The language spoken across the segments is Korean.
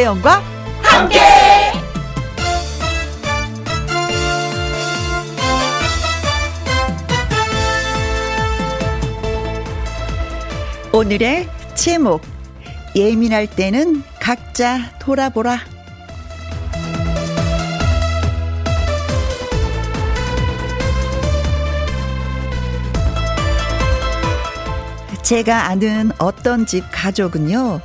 김혜영과 함께. 오늘의 제목 예민할 때는 각자 돌아보라. 제가 아는 어떤 집 가족은요,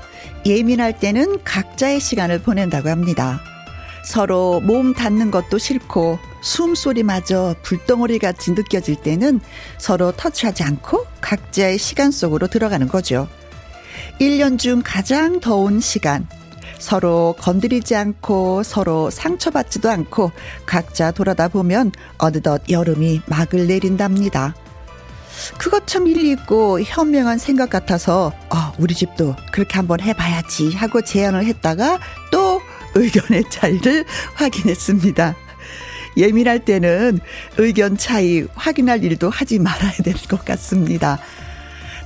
예민할 때는 각자의 시간을 보낸다고 합니다. 서로 몸 닿는 것도 싫고, 숨소리마저 불덩어리 같이 느껴질 때는 서로 터치하지 않고 각자의 시간 속으로 들어가는 거죠. 1년 중 가장 더운 시간. 서로 건드리지 않고 서로 상처받지도 않고 각자 돌아다 보면 어느덧 여름이 막을 내린답니다. 그것 참 일리 있고 현명한 생각 같아서 어, 우리 집도 그렇게 한번 해봐야지 하고 제안을 했다가 또 의견의 차이를 확인했습니다. 예민할 때는 의견 차이 확인할 일도 하지 말아야 될 것 같습니다.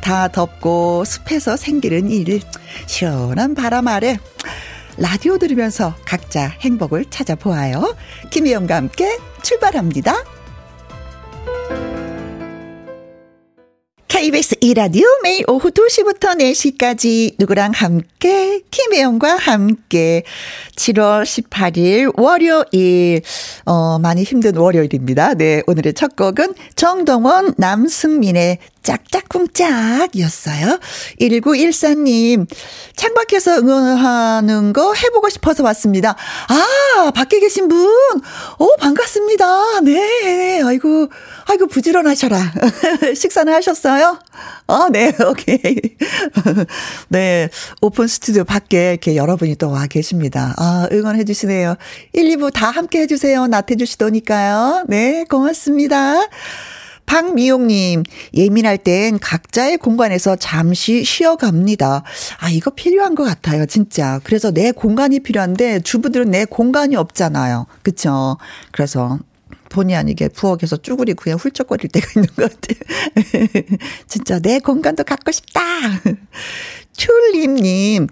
다 덥고 습해서 생기는 일, 시원한 바람 아래 라디오 들으면서 각자 행복을 찾아보아요. 김희영과 함께 출발합니다. KBS 이라디오 매일 오후 2시부터 4시까지 누구랑 함께 김혜영과 함께 7월 18일 월요일 어 많이 힘든 월요일입니다. 네, 오늘의 첫 곡은 정동원 남승민의 짝짝꿍짝이었어요. 1914님, 창밖에서 응원하는 거 해보고 싶어서 왔습니다. 아, 밖에 계신 분, 오, 반갑습니다. 네, 아이고, 아이고, 부지런하셔라. 식사는 하셨어요? 아, 네, 오케이. 네, 오픈 스튜디오 밖에 이렇게 여러분이 또 와 계십니다. 아, 응원해 주시네요. 1, 2부 다 함께 해주세요. 나태주 시도니까요. 네, 고맙습니다. 박미용님, 예민할 땐 각자의 공간에서 잠시 쉬어갑니다. 아, 이거 필요한 것 같아요, 진짜. 그래서 내 공간이 필요한데 주부들은 내 공간이 없잖아요. 그쵸? 그래서 본의 아니게 부엌에서 쭈구리 그냥 훌쩍거릴 때가 있는 것 같아요. 진짜 내 공간도 갖고 싶다. 튤립님,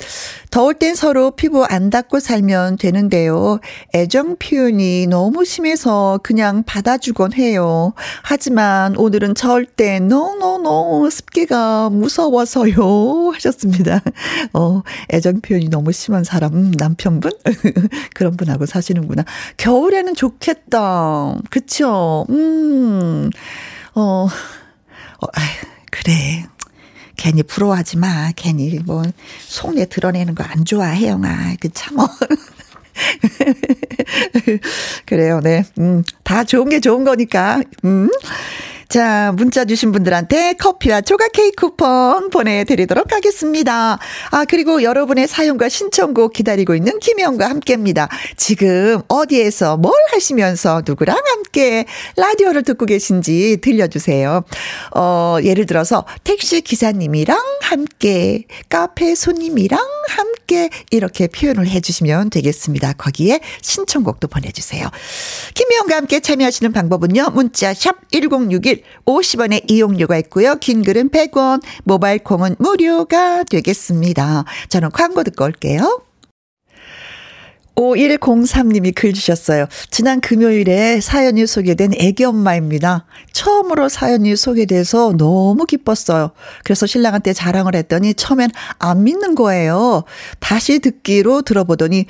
더울 땐 서로 피부 안 닦고 살면 되는데요. 애정 표현이 너무 심해서 그냥 받아주곤 해요. 하지만 오늘은 절대 노노노 습기가 무서워서요. 하셨습니다. 어, 애정 표현이 너무 심한 사람, 음, 남편분? 그런 분하고 사시는구나. 겨울에는 좋겠다. 그쵸? 음, 어, 어, 아휴, 그래. 괜히 부러워하지 마. 괜히 뭐 속내 드러내는 거 안 좋아, 혜영아. 그 참어. 그래요, 네. 음, 다 좋은 게 좋은 거니까. 음. 자, 문자 주신 분들한테 커피와 조각 케이크 쿠폰 보내드리도록 하겠습니다. 아, 그리고 여러분의 사연과 신청곡 기다리고 있는 김혜영과 함께입니다. 지금 어디에서 뭘 하시면서 누구랑 함께 라디오를 듣고 계신지 들려주세요. 어, 예를 들어서 택시 기사님이랑 함께, 카페 손님이랑 함께 이렇게 표현을 해주시면 되겠습니다. 거기에 신청곡도 보내주세요. 김혜영과 함께 참여하시는 방법은요. 문자 샵 1061, 50원의 이용료가 있고요. 긴 글은 100원, 모바일 콩은 무료가 되겠습니다. 저는 광고 듣고 올게요. 5103님이 글 주셨어요. 지난 금요일에 사연이 소개된 애기 엄마입니다. 처음으로 사연이 소개돼서 너무 기뻤어요. 그래서 신랑한테 자랑을 했더니 처음엔 안 믿는 거예요. 다시 듣기로 들어보더니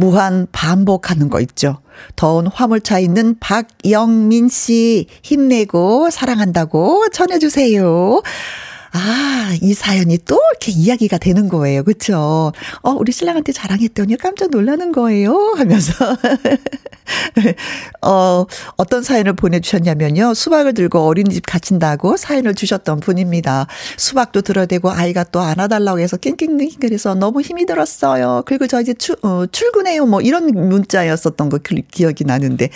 무한 반복하는 거 있죠. 더운 화물차 있는 박영민 씨 힘내고 사랑한다고 전해주세요. 아, 이 사연이 또 이렇게 이야기가 되는 거예요. 그쵸? 어, 우리 신랑한테 자랑했더니 깜짝 놀라는 거예요. 하면서. 어, 어떤 사연을 보내주셨냐면요. 수박을 들고 어린이집 갇힌다고 사연을 주셨던 분입니다. 수박도 들어대고 아이가 또 안아달라고 해서 낑낑낑낑해서 너무 힘이 들었어요. 그리고 저 이제 출, 어, 출근해요. 뭐 이런 문자였었던 거 기억이 나는데.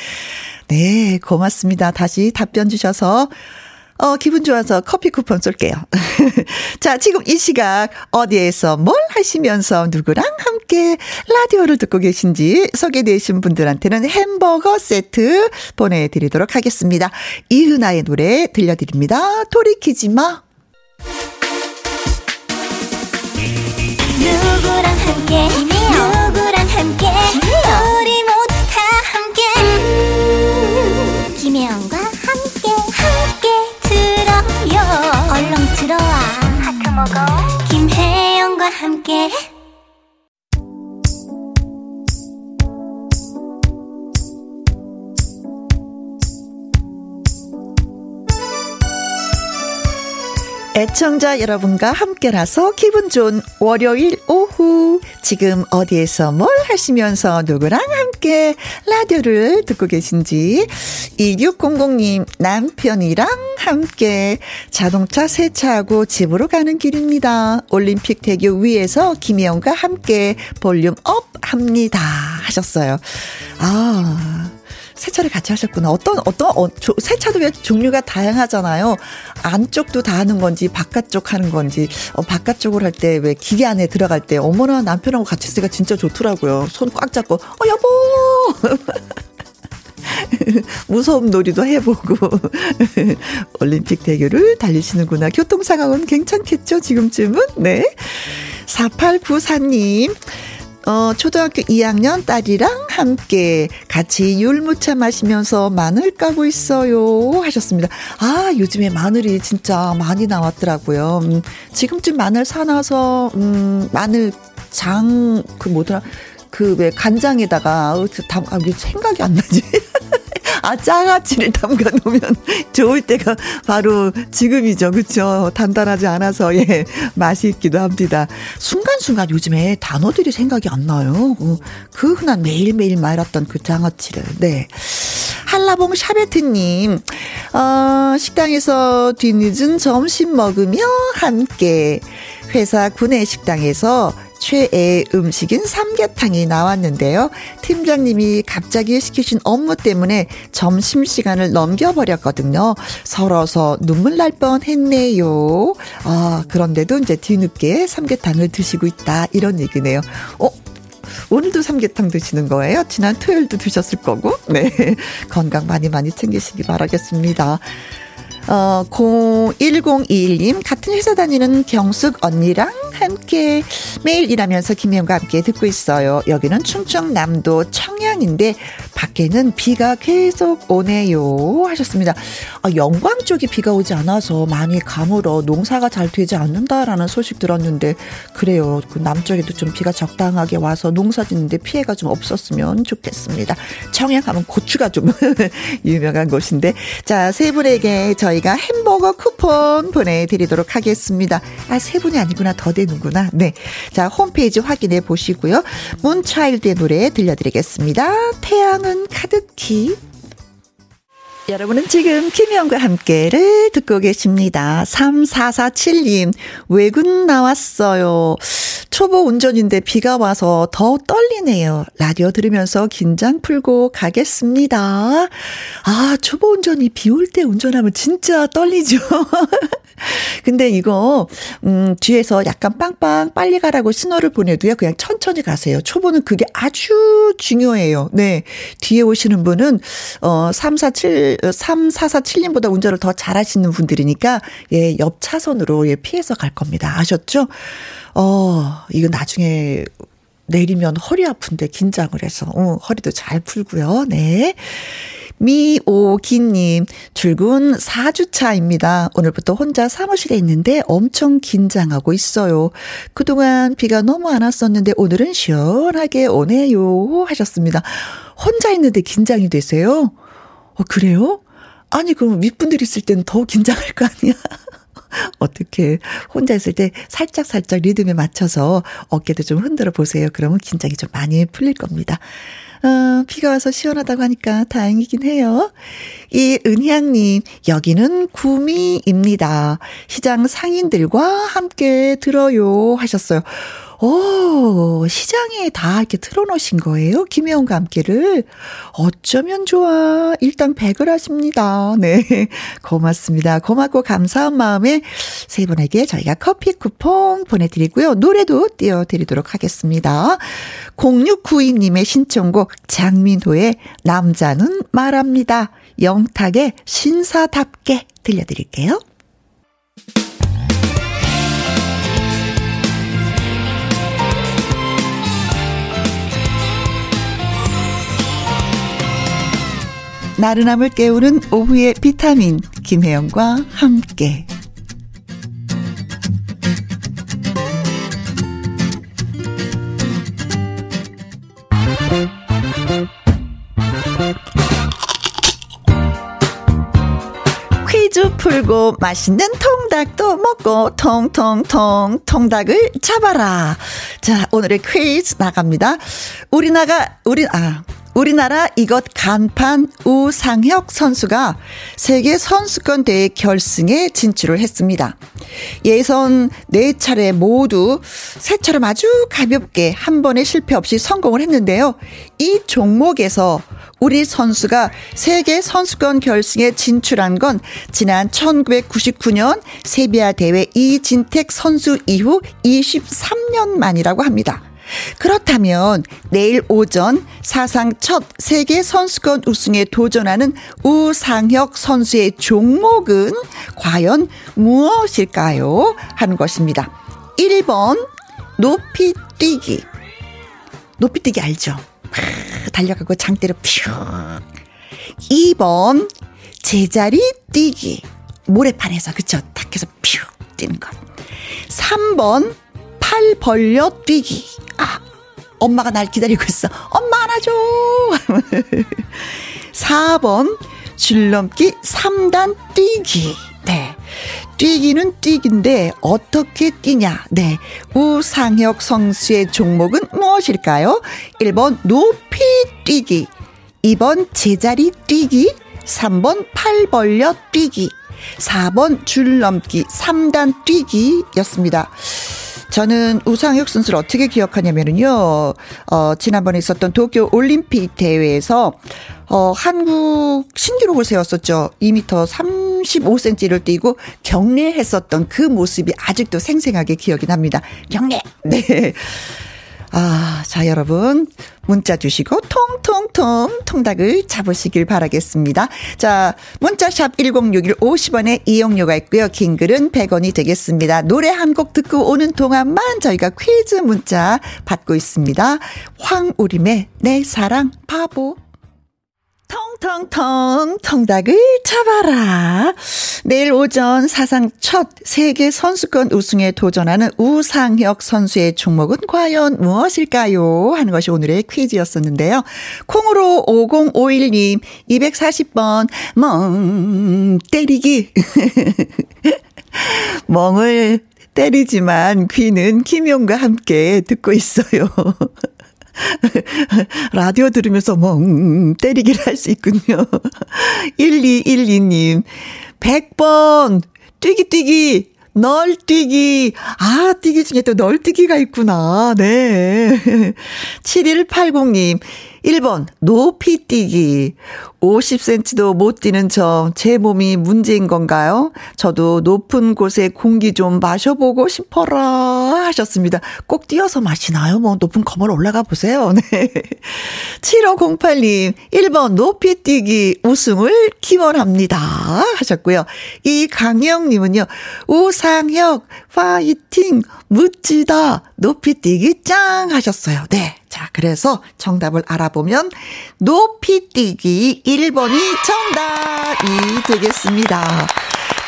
네, 고맙습니다. 다시 답변 주셔서 어, 기분 좋아서 커피 쿠폰 쏠게요. 자, 지금 이 시각 어디에서 뭘 하시면서 누구랑 함께 라디오를 듣고 계신지 소개되신 분들한테는 햄버거 세트 보내드리도록 하겠습니다. 이은아의 노래 들려드립니다. 돌이키지 마. 누구랑 함께, 누구랑 함께 모두 김 애청자 여러분과 함께라서 기분 좋은 월요일 오후 지금 어디에서 뭘 하시면서 누구랑 함께 라디오를 듣고 계신지 2600님 남편이랑 함께 자동차 세차하고 집으로 가는 길입니다. 올림픽 대교 위에서 김혜영과 함께 볼륨 up 합니다 하셨어요. 아 세차를 같이 하셨구나. 어떤, 어떤, 어, 조, 세차도 왜 종류가 다양하잖아요. 안쪽도 다 하는 건지, 바깥쪽 하는 건지, 어, 바깥쪽으로 할때 왜 기계 안에 들어갈 때, 어머나 남편하고 같이 쓰기가 진짜 좋더라고요. 손 꽉 잡고, 어, 여보! 무서움 놀이도 해보고 올림픽 대교를 달리시는구나. 교통 상황은 괜찮겠죠? 지금쯤은 네. 4894님 어, 초등학교 2학년 딸이랑 함께 같이 율무차 마시면서 마늘 까고 있어요. 하셨습니다. 아, 요즘에 마늘이 진짜 많이 나왔더라고요. 음, 지금쯤 마늘 사놔서, 음, 마늘 장, 그 뭐더라. 그 왜 간장에다가, 어, 담, 아, 왜 생각이 안 나지? 아, 장아찌를 담가 놓으면 좋을 때가 바로 지금이죠. 그쵸? 단단하지 않아서, 예, 맛이 있기도 합니다. 순간순간 요즘에 단어들이 생각이 안 나요. 어, 그 흔한 매일매일 말았던 그 장아찌를. 네. 한라봉 샤베트님, 어, 식당에서 뒤늦은 점심 먹으며 함께 회사 구내 식당에서 최애 음식인 삼계탕이 나왔는데요. 팀장님이 갑자기 시키신 업무 때문에 점심시간을 넘겨버렸거든요. 서러서 눈물 날 뻔 했네요. 아, 그런데도 이제 뒤늦게 삼계탕을 드시고 있다. 이런 얘기네요. 어? 오늘도 삼계탕 드시는 거예요? 지난 토요일도 드셨을 거고. 네. 건강 많이 많이 챙기시기 바라겠습니다. 어, 01021님, 같은 회사 다니는 경숙 언니랑 함께 매일 일하면서 김혜영과 함께 듣고 있어요. 여기는 충청남도 청양인데 밖에는 비가 계속 오네요. 하셨습니다. 아, 영광 쪽이 비가 오지 않아서 많이 가물어 농사가 잘 되지 않는다라는 소식 들었는데 그래요. 그 남쪽에도 좀 비가 적당하게 와서 농사 짓는데 피해가 좀 없었으면 좋겠습니다. 청양 하면 고추가 좀 유명한 곳인데 자, 세 분에게 저희 저희가 햄버거 쿠폰 보내드리도록 하겠습니다. 아, 세 분이 아니구나. 더 되는구나. 네. 자, 홈페이지 확인해 보시고요. 문차일드의 노래 들려드리겠습니다. 태양은 가득히. 여러분은 지금 김희영과 함께를 듣고 계십니다. 3447님, 외근 나왔어요. 초보 운전인데 비가 와서 더 떨리네요. 라디오 들으면서 긴장 풀고 가겠습니다. 아, 초보 운전이 비 올 때 운전하면 진짜 떨리죠. 근데 이거 음 뒤에서 약간 빵빵 빨리 가라고 신호를 보내도요. 그냥 천천히 가세요. 초보는 그게 아주 중요해요. 네. 뒤에 오시는 분은 어 347, 3447님보다 운전을 더 잘하시는 분들이니까 예, 옆 차선으로 예, 피해서 갈 겁니다. 아셨죠? 어, 이거 나중에 내리면 허리 아픈데 긴장을 해서, 어, 허리도 잘 풀고요. 네. 미오기님, 출근 4주차입니다. 오늘부터 혼자 사무실에 있는데 엄청 긴장하고 있어요. 그동안 비가 너무 안 왔었는데 오늘은 시원하게 오네요. 하셨습니다. 혼자 있는데 긴장이 되세요? 어, 그래요? 아니, 그럼 윗분들 있을 때는 더 긴장할 거 아니야? 어떻게 혼자 있을 때 살짝 살짝 리듬에 맞춰서 어깨도 좀 흔들어 보세요. 그러면 긴장이 좀 많이 풀릴 겁니다. 어, 비가 와서 시원하다고 하니까 다행이긴 해요. 이 은향님, 여기는 구미입니다. 시장 상인들과 함께 들어요 하셨어요. 오, 시장에 다 이렇게 틀어놓으신 거예요? 김혜원과 함께를. 어쩌면 좋아. 일단 100을 하십니다. 네. 고맙습니다. 고맙고 감사한 마음에 세 분에게 저희가 커피 쿠폰 보내드리고요. 노래도 띄워드리도록 하겠습니다. 0692님의 신청곡 장민호의 남자는 말합니다. 영탁의 신사답게 들려드릴게요. 나른함을 깨우는 오후의 비타민 김혜영과 함께 퀴즈 풀고 맛있는 통닭도 먹고 통통통 통닭을 잡아라. 자, 오늘의 퀴즈 나갑니다. 우리나라 우리 아 우리나라 이것 간판 우상혁 선수가 세계 선수권 대회 결승에 진출을 했습니다. 예선 4차례 모두 새처럼 아주 가볍게 한 번에 실패 없이 성공을 했는데요. 이 종목에서 우리 선수가 세계 선수권 결승에 진출한 건 지난 1999년 세비야 대회 이진택 선수 이후 23년 만이라고 합니다. 그렇다면 내일 오전 사상 첫 세계 선수권 우승에 도전하는 우상혁 선수의 종목은 과연 무엇일까요? 하는 것입니다. 1번 높이 뛰기. 높이 뛰기 알죠? 달려가고 장대로 퓨. 2번 제자리 뛰기. 모래판에서 그쵸? 탁 해서 퓨 뛰는 것. 3번 팔 벌려 뛰기. 아, 엄마가 날 기다리고 있어. 엄마 안아줘. 4번 줄넘기 3단 뛰기. 네. 뛰기는 뛰기인데 어떻게 뛰냐? 네. 우상혁 선수의 종목은 무엇일까요? 1번 높이 뛰기. 2번 제자리 뛰기. 3번 팔 벌려 뛰기. 4번 줄넘기 3단 뛰기였습니다. 저는 우상혁 선수를 어떻게 기억하냐면은요, 어, 지난번에 있었던 도쿄 올림픽 대회에서, 어, 한국 신기록을 세웠었죠. 2m 35cm를 뛰고 경례했었던 그 모습이 아직도 생생하게 기억이 납니다. 경례! 네. 아, 자, 여러분. 문자 주시고 통통통 통닭을 잡으시길 바라겠습니다. 자, 문자샵 1061 50원에 이용료가 있고요. 긴 글은 100원이 되겠습니다. 노래 한 곡 듣고 오는 동안만 저희가 퀴즈 문자 받고 있습니다. 황우림의 내 사랑 바보. 통통통 통닭을 잡아라. 내일 오전 사상 첫 세계 선수권 우승에 도전하는 우상혁 선수의 종목은 과연 무엇일까요? 하는 것이 오늘의 퀴즈였었는데요. 콩으로 5051님 240번 멍 때리기. 멍을 때리지만 귀는 김용과 함께 듣고 있어요. 라디오 들으면서 멍 때리기를 할 수 있군요. 1212님, 100번 뛰기 뛰기 널뛰기. 아, 뛰기 중에 또 널뛰기가 있구나. 네. 7180님. 1번, 높이 뛰기. 50cm도 못 뛰는 저, 제 몸이 문제인 건가요? 저도 높은 곳에 공기 좀 마셔보고 싶어라. 하셨습니다. 꼭 뛰어서 마시나요? 뭐, 높은 건물 올라가 보세요. 네. 7508님, 1번, 높이 뛰기 우승을 기원합니다. 하셨고요. 이 강영님은요, 우상혁, 파이팅, 묻지다, 높이 뛰기 짱 하셨어요. 네. 자, 그래서 정답을 알아보면 높이 뛰기 1번이 정답이 되겠습니다.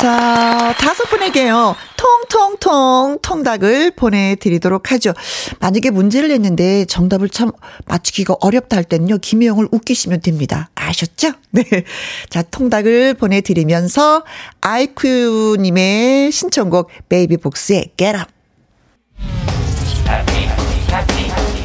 자, 다섯 분에게요. 통통통 통닭을 보내드리도록 하죠. 만약에 문제를 냈는데 정답을 참 맞추기가 어렵다 할 때는요. 김혜영을 웃기시면 됩니다. 아셨죠? 네. 자, 통닭을 보내드리면서 아이큐님의 신청곡 베이비복스의 Get Up.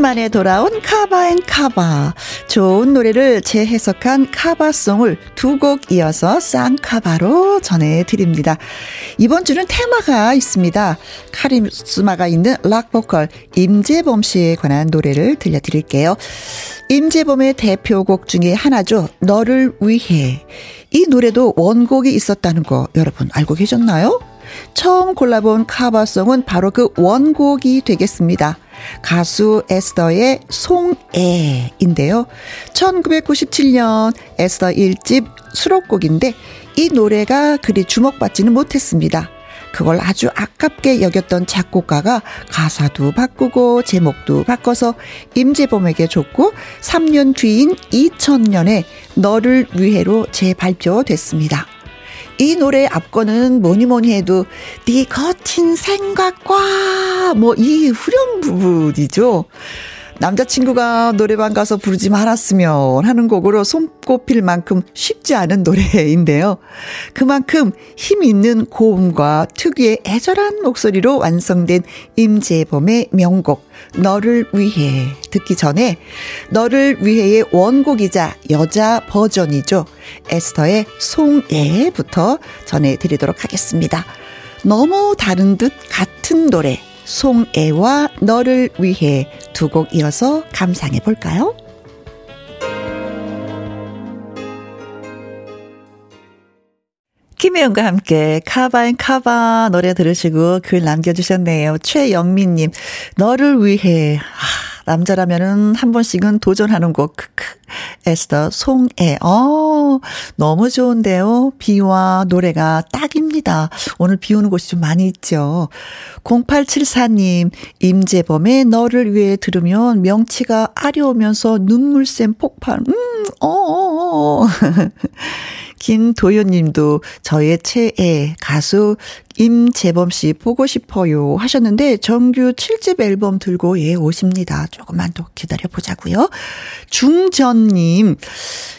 만에 돌아온 cover and cover. 좋은 노래를 재해석한 cover song을 두 곡 이어서 쌍cover로 전해드립니다. 이번 주는 테마가 있습니다. 카리스마가 있는 락보컬 임재범 씨에 관한 노래를 들려드릴게요. 임재범의 대표곡 중에 하나죠. 너를 위해. 이 노래도 원곡이 있었다는 거 여러분 알고 계셨나요? 처음 골라본 카바송은 바로 그 원곡이 되겠습니다. 가수 에스더의 송애인데요. 1997년 에스더 1집 수록곡인데 이 노래가 그리 주목받지는 못했습니다. 그걸 아주 아깝게 여겼던 작곡가가 가사도 바꾸고 제목도 바꿔서 임재범에게 줬고 3년 뒤인 2000년에 너를 위해로 재발표됐습니다. 이 노래의 앞거는 뭐니 뭐니 해도 네 거친 생각과 뭐 이 후렴 부분이죠. 남자친구가 노래방 가서 부르지 말았으면 하는 곡으로 손꼽힐 만큼 쉽지 않은 노래인데요. 그만큼 힘 있는 고음과 특유의 애절한 목소리로 완성된 임재범의 명곡 너를 위해 듣기 전에 너를 위해의 원곡이자 여자 버전이죠. 에스터의 송애부터 전해드리도록 하겠습니다. 너무 다른 듯 같은 노래 송애와 너를 위해 두 곡 이어서 감상해 볼까요? 김혜영과 함께 카바인 카바 노래 들으시고 글 남겨주셨네요. 최영민님, 너를 위해. 아. 남자라면은 한 번씩은 도전하는 곡, 크크. 에스더 송애. 어, 너무 좋은데요. 비와 노래가 딱입니다. 오늘 비 오는 곳이 좀 많이 있죠. 0874님, 임재범의 너를 위해 들으면 명치가 아려오면서 눈물샘 폭발. 음, 어어어. 김도현 님도 저의 최애 가수 임재범 씨 보고 싶어요 하셨는데 정규 7집 앨범 들고 예 오십니다. 조금만 더 기다려 보자고요. 중전 이은범님,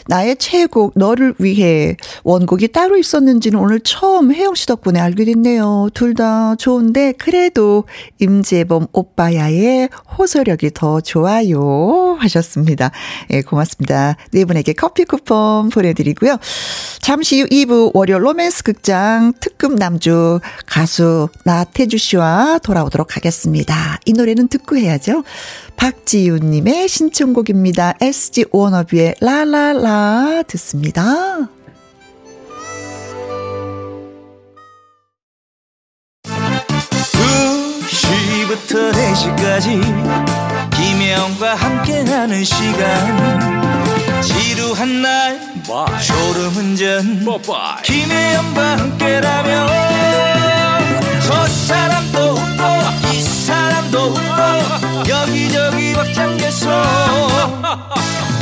나의 최애곡, 너를 위해 원곡이 따로 있었는지는 오늘 처음 혜영 씨 덕분에 알게 됐네요. 둘 다 좋은데, 그래도 임재범 오빠야의 호소력이 더 좋아요. 하셨습니다. 예, 고맙습니다. 네 분에게 커피 쿠폰 보내드리고요. 잠시 후 2부 월요 로맨스 극장 특급 남주 가수 나태주 씨와 돌아오도록 하겠습니다. 이 노래는 듣고 해야죠. 박지윤님의 신청곡입니다. SG1 손아비의 라라라 듣습니다. 부터 4시까지 김혜영과 함께하는 시간 지루한 날 Bye. 졸음운전 Bye. 김혜영과 함께라면 저 사람도 웃고 이 사람도 웃고 여기저기 벅장개소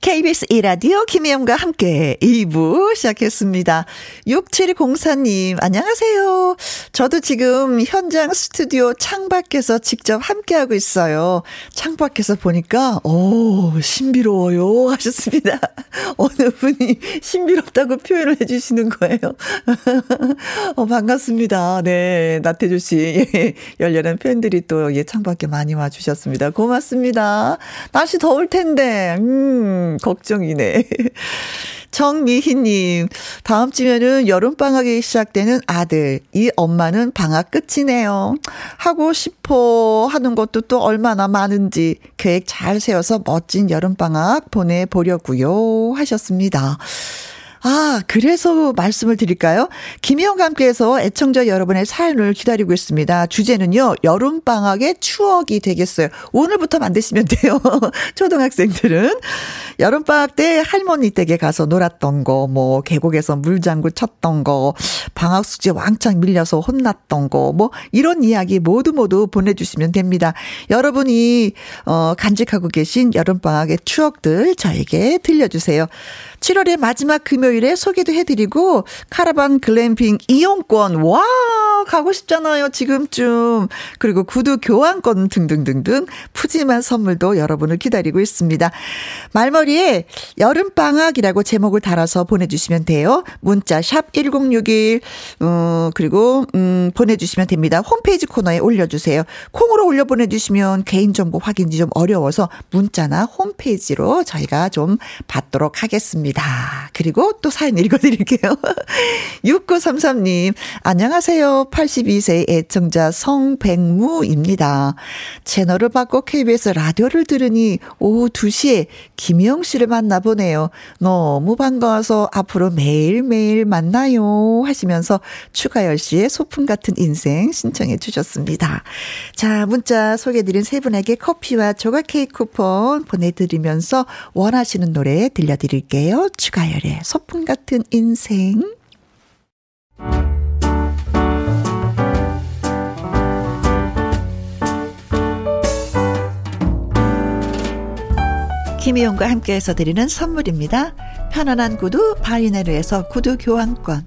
KBS 이라디오 김혜영과 함께 2부 시작했습니다. 6704님, 안녕하세요. 저도 지금 현장 스튜디오 창밖에서 직접 함께하고 있어요. 창밖에서 보니까, 오, 신비로워요. 하셨습니다. 어느 분이 신비롭다고 표현을 해주시는 거예요. 어, 반갑습니다. 네, 나태주 씨. 예, 열렬한 팬들이 또 예, 창밖에 많이 와주셨습니다. 고맙습니다. 날씨 더울 텐데, 음. 걱정이네. 정미희님, 다음 주면은 여름방학이 시작되는 아들, 이 엄마는 방학 끝이네요. 하고 싶어 하는 것도 또 얼마나 많은지 계획 잘 세워서 멋진 여름방학 보내보려고요 하셨습니다. 아, 그래서 말씀을 드릴까요? 김희영과 함께해서 애청자 여러분의 사연을 기다리고 있습니다. 주제는요, 여름방학의 추억이 되겠어요. 오늘부터 만드시면 돼요. 초등학생들은. 여름방학 때 할머니 댁에 가서 놀았던 거, 뭐, 계곡에서 물장구 쳤던 거, 방학 숙제 왕창 밀려서 혼났던 거, 뭐, 이런 이야기 모두 모두 보내주시면 됩니다. 여러분이, 어, 간직하고 계신 여름방학의 추억들 저에게 들려주세요. 7월의 마지막 금요일에 소개도 해드리고 카라반 글램핑 이용권 와 가고 싶잖아요 지금쯤 그리고 구두 교환권 등등등등 푸짐한 선물도 여러분을 기다리고 있습니다. 말머리에 여름 방학이라고 제목을 달아서 보내주시면 돼요. 문자 샵 1061, 어, 그리고, 음, 보내주시면 됩니다. 홈페이지 코너에 올려주세요. 콩으로 올려 보내주시면 개인정보 확인이 좀 어려워서 문자나 홈페이지로 저희가 좀 받도록 하겠습니다. 그리고 또 사연 읽어드릴게요. 6933님, 안녕하세요. 82세 애청자 성백무입니다. 채널을 바꿔 KBS 라디오를 들으니 오후 2시에 김영 씨를 만나보네요. 너무 반가워서 앞으로 매일매일 만나요. 하시면서 추가열 씨의 소풍 같은 인생 신청해 주셨습니다. 자, 문자 소개해드린 세 분에게 커피와 조각 케이크 쿠폰 보내드리면서 원하시는 노래 들려드릴게요. 추가열의 소풍 같은 인생. 김희용과 함께해서 드리는 선물입니다. 편안한 구두 바이네르에서 구두 교환권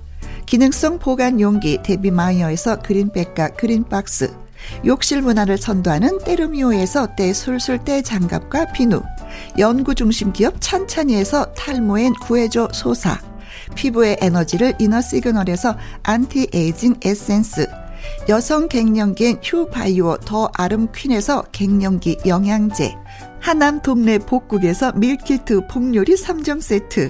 기능성 보관 용기 데비마이어에서 그린백과 그린박스 욕실 문화를 선도하는 때르미오에서 때 술술 때 장갑과 비누 연구중심 기업 찬찬이에서 탈모엔 구해줘 소사 피부의 에너지를 이너 시그널에서 안티에이징 에센스 여성 갱년기엔 휴바이오 더 아름 퀸에서 갱년기 영양제 하남 동네 복국에서 밀키트 복요리 3종 세트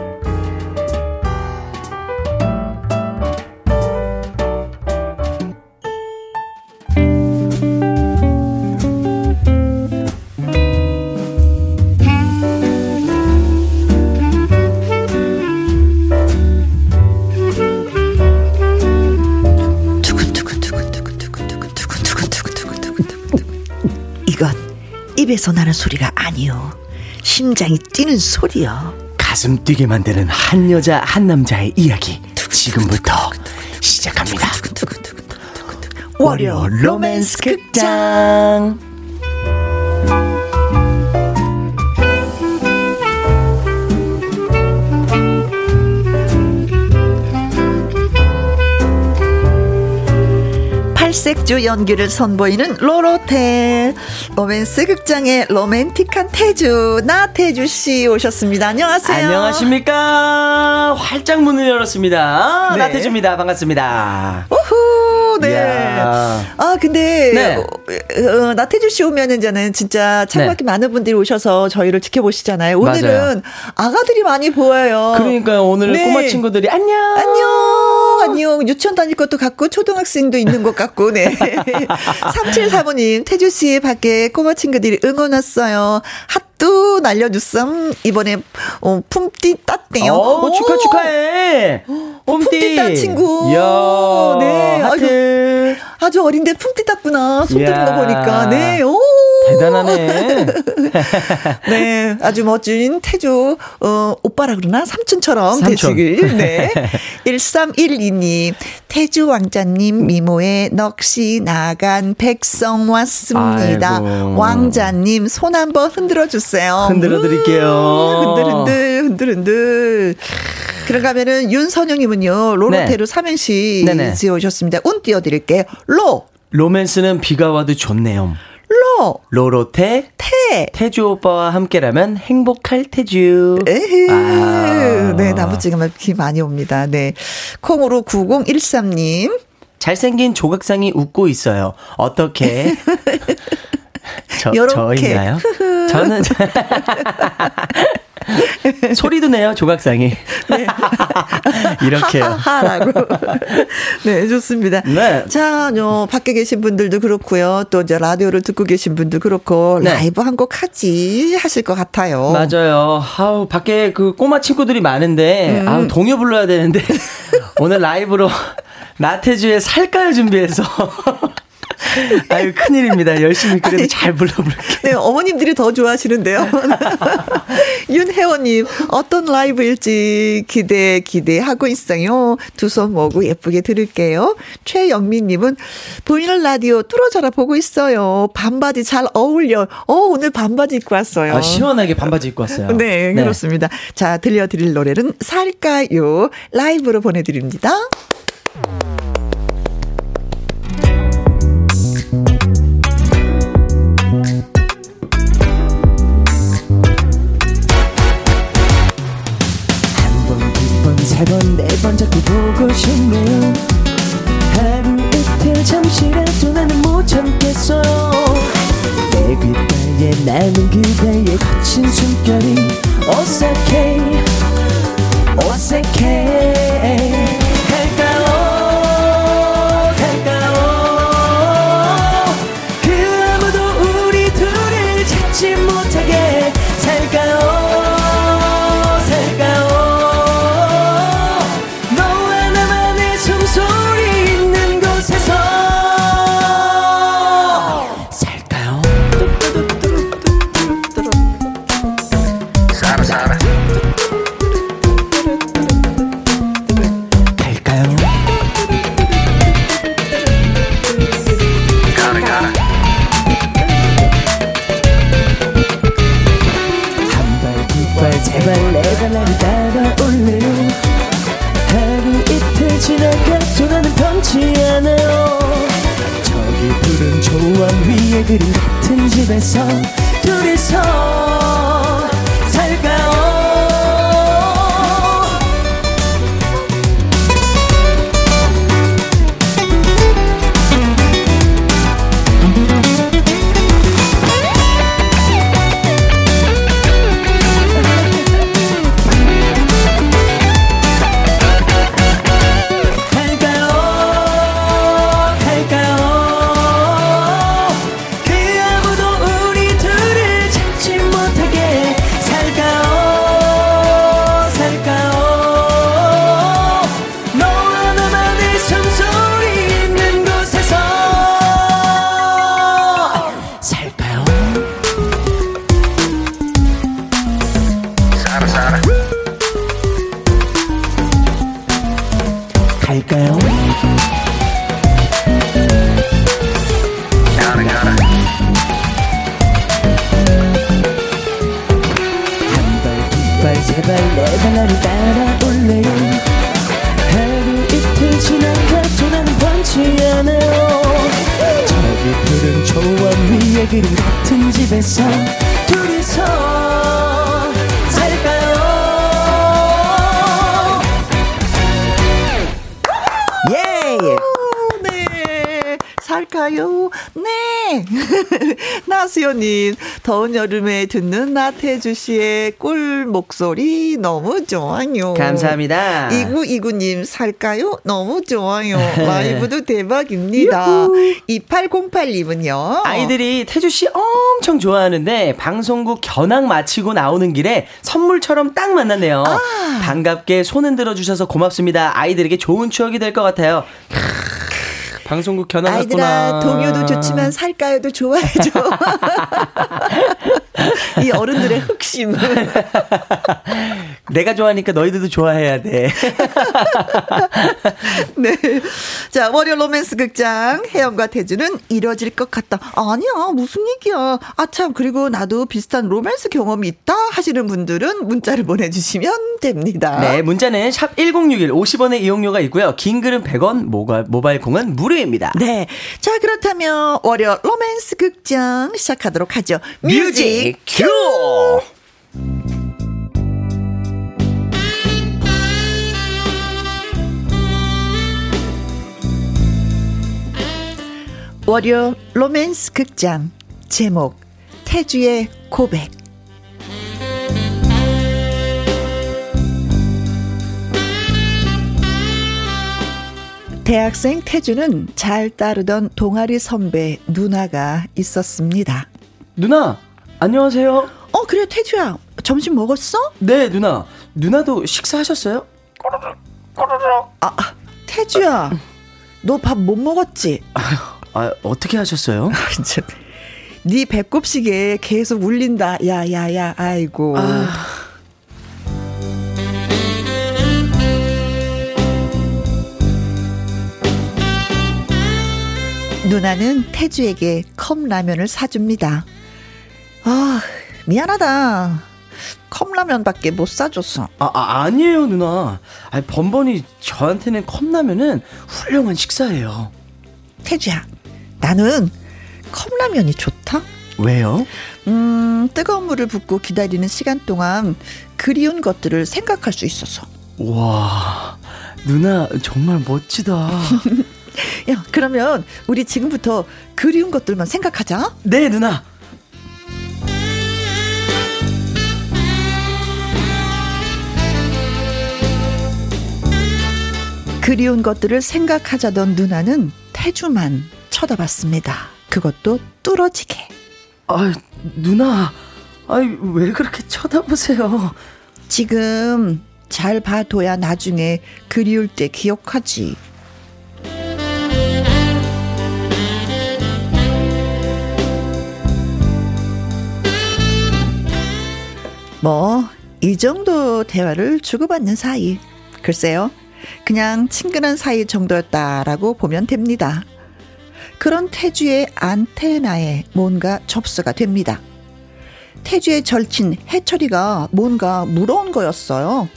입에서 나는 소리가 아니요. 심장이 뛰는 소리요. 가슴 뛰게 만드는 한 여자 한 남자의 이야기 지금부터 시작합니다. 월요 로맨스 극장. 8색조 연기를 선보이는 로로텔 로맨스 극장의 로맨틱한 태주 나태주 씨 오셨습니다. 안녕하세요. 안녕하십니까. 활짝 문을 열었습니다. 네. 나태주입니다. 반갑습니다. 우후 네. 이야. 아 근데 네. 어, 어, 나태주 씨 오면은 저는 진짜 참가기 네. 많은 분들이 오셔서 저희를 지켜보시잖아요. 오늘은. 아가들이 많이 보여요. 그러니까요. 오늘 네. 꼬마 친구들이 안녕. 안녕. 안녕. 유치원 다닐 것도 같고 초등학생도 있는 것 같고 네. 3745님 태주 씨 밖에 꼬마 친구들이 응원 왔어요. 핫뚜 날려줬음. 이번에 어, 품띠 땄대요. 오, 오, 축하 축하해. 어, 품띠 딴 친구. 이야, 네. 하트. 아주, 아주 어린데 품띠 땄구나. 손 드는 거 보니까. 네. 오. 대단하네. 네, 아주 멋진 태주, 어, 오빠라 그러나? 삼촌처럼 삼촌. 되시길. 네. 1312님, 태주 왕자님 미모에 넋이 나간 백성 왔습니다. 아이고. 왕자님, 손 한번 흔들어 주세요. 흔들어 드릴게요. 음, 흔들, 흔들, 흔들, 흔들. 그런가 하면은 윤선영님은요, 로로테로 네. 삼행시 네네. 지어오셨습니다. 운 띄워드릴게요. 로, 로맨스는 비가 와도 좋네요. 로, 로로테 테. 태주 오빠와 함께라면 행복할 태주. 에헤. 아. 네, 나무찌개만 비 많이 옵니다. 네. 콩으로 9013님. 잘생긴 조각상이 웃고 있어요. 어떻게? 저. 저인가요? 저는 소리도 내요 조각상이. 이렇게요. 하하하라고. 네, 좋습니다. 네. 자, 요, 밖에 계신 분들도 그렇고요. 또 이제 라디오를 듣고 계신 분도 그렇고, 네. 라이브 한 곡 하지 하실 것 같아요. 맞아요. 아우 밖에 그 꼬마 친구들이 많은데 음. 아우 동요 불러야 되는데 오늘 라이브로 나태주의 살까요 준비해서 아유 큰일입니다. 열심히 그래도 아니. 잘 불러볼게요. 네, 어머님들이 더 좋아하시는데요. 윤혜원님, 어떤 라이브일지 기대, 기대하고 있어요. 두 손 모고 예쁘게 들을게요. 최영민님은 보이는 라디오 뚫어져라 보고 있어요. 반바지 잘 어울려. 어, 오늘 반바지 입고 왔어요. 아, 시원하게 반바지 입고 왔어요. 네, 그렇습니다. 자, 들려드릴 노래는 살까요? 라이브로 보내드립니다. 더운 여름에 듣는 나태주 씨의 꿀 목소리 너무 좋아요. 감사합니다. 2929님, 살까요? 너무 좋아요. 라이브도 대박입니다. 2808님은요. 아이들이 태주 씨 엄청 좋아하는데 방송국 견학 마치고 나오는 길에 선물처럼 딱 만났네요. 아. 반갑게 손 흔 들어 주셔서 고맙습니다. 아이들에게 좋은 추억이 될 것 같아요. 방송국 견학 아이들아. 동요도 좋지만 살까요도 좋아해줘. 이 어른들의 흑심. 내가 좋아하니까 너희들도 좋아해야 돼. 네. 자, 월요 로맨스 극장 혜영과 태주는 이뤄질 것 같다. 아니야, 무슨 얘기야. 아, 참, 그리고 나도 비슷한 로맨스 경험이 있다 하시는 분들은 문자를 보내주시면 됩니다. 네, 문자는 샵 1061, 50원의 이용료가 있고요. 긴 글은 100원, 모바일, 모바일 콩은 무료입니다. 네. 자, 그렇다면 월요 로맨스 극장 시작하도록 하죠. 뮤직 큐! 월요 로맨스 극장 제목 태주의 고백 대학생 태주는 잘 따르던 동아리 선배 누나가 있었습니다. 누나, 안녕하세요. 어 그래 태주야 점심 먹었어? 네, 누나. 누나도 식사하셨어요? 아 태주야 너 밥 못 먹었지? 아, 어떻게 하셨어요? 네 배꼽 시계 계속 울린다. 야 야 야 아이고. 아. 누나는 태주에게 컵라면을 사줍니다. 아 미안하다. 컵라면밖에 못 사줬어. 아, 아 아니에요, 누나. 아, 번번이 저한테는 컵라면은 훌륭한 식사예요. 태주야, 나는 컵라면이 좋다. 왜요? 음, 뜨거운 물을 붓고 기다리는 시간 동안 그리운 것들을 생각할 수 있어서. 와, 누나 정말 멋지다. 야, 그러면 우리 지금부터 그리운 것들만 생각하자. 네, 누나. 그리운 것들을 생각하자던 누나는 태주만 쳐다봤습니다. 그것도 뚫어지게. 아, 누나. 아이, 왜 그렇게 쳐다보세요? 지금 잘 봐둬야 나중에 그리울 때 기억하지. 뭐, 이 정도 대화를 주고받는 사이. 글쎄요. 그냥 친근한 사이 정도였다라고 보면 됩니다. 그런 태주의 안테나에 뭔가 접수가 됩니다. 태주의 절친 해철이가 뭔가 물어온 거였어요.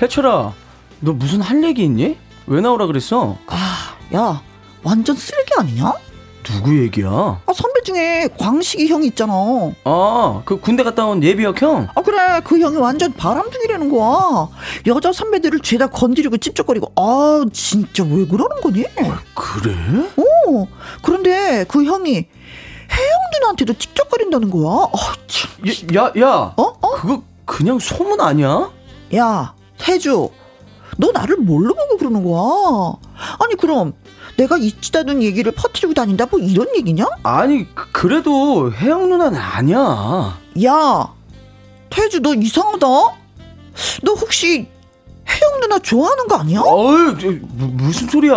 해철아, 너 무슨 할 얘기 있니? 왜 나오라 그랬어? 아, 야, 완전 쓰레기 아니냐? 누구 얘기야? 아, 선배 중에 광식이 형이 있잖아. 아, 그 군대 갔다 온 예비역 형? 아, 그래. 그 형이 완전 바람둥이라는 거야. 여자 선배들을 죄다 건드리고 찝쩍거리고. 아, 진짜 왜 그러는 거니? 그래? 어, 그런데 그 형이 혜영 누나한테도 찝쩍거린다는 거야. 아, 참. 야, 야, 야. 어? 어? 그거 그냥 소문 아니야? 야, 태주. 너 나를 뭘로 보고 그러는 거야? 아니, 그럼 내가 않은 얘기를 퍼뜨리고 다닌다? 뭐 이런 얘기냐? 아니, 그- 그래도 혜영 누나는 아니야. 야, 태주 너 이상하다. 너 혹시 혜영 누나 좋아하는 거 아니야? 어이, 저, 무- 무슨 소리야.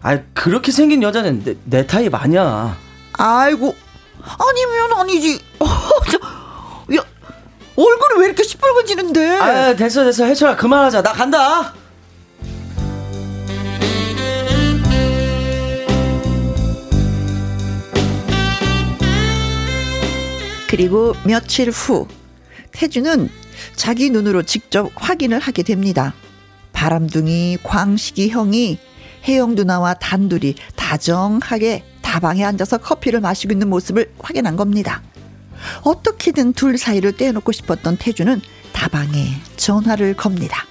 아, 그렇게 생긴 여자는 내, 내 타입 아니야. 아이고, 아니면 아니지. 야, 얼굴이 왜 이렇게 시뻘건지는데? 아, 됐어, 됐어. 해철아, 그만하자. 나 간다. 그리고 며칠 후 태주는 자기 눈으로 직접 확인을 하게 됩니다. 바람둥이 광식이 형이 혜영 누나와 단둘이 다정하게 다방에 앉아서 커피를 마시고 있는 모습을 확인한 겁니다. 어떻게든 둘 사이를 떼어놓고 싶었던 태주는 다방에 전화를 겁니다.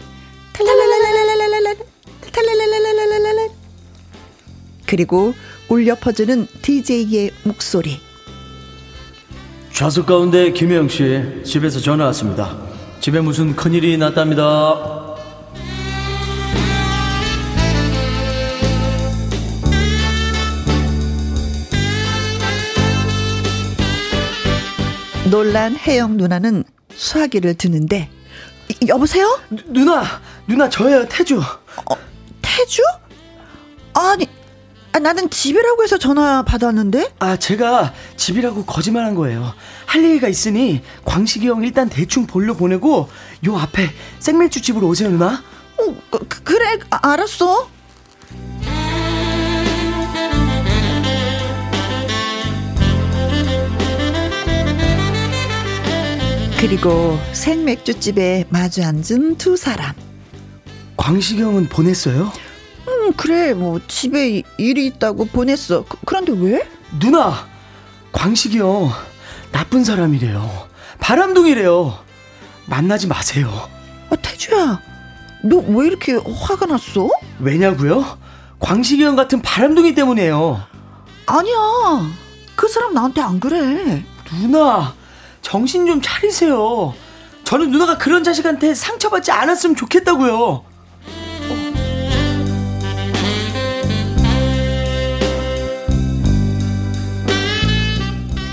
그리고 울려 퍼지는 DJ의 목소리. 좌석 가운데 김혜영 씨 집에서 전화 왔습니다. 집에 무슨 큰일이 났답니다. 놀란 혜영 누나는 수화기를 드는데 이- 여보세요? 누나, 누나 저예요 태주. 태주? 아니 아, 나는 집이라고 해서 전화 받았는데? 아, 제가 집이라고 거짓말한 거예요. 할 얘기가 있으니 광식이 형 일단 대충 볼려 보내고 요 앞에 생맥주 집으로 오세요, 누나. 어, 그, 그 그래, 아, 알았어. 그리고 생맥주집에 마주 앉은 두 사람. 광식이 형은 보냈어요? 음, 그래, 뭐, 집에 일이 있다고 보냈어. 그, 그런데 왜? 누나, 광식이 형 나쁜 사람이래요. 바람둥이래요. 만나지 마세요. 아, 태주야, 너 왜 이렇게 화가 났어? 왜냐고요? 광식이 형 같은 바람둥이 때문에요. 아니야. 그 사람 나한테 안 그래. 누나, 정신 좀 차리세요. 저는 누나가 그런 자식한테 상처받지 않았으면 좋겠다고요.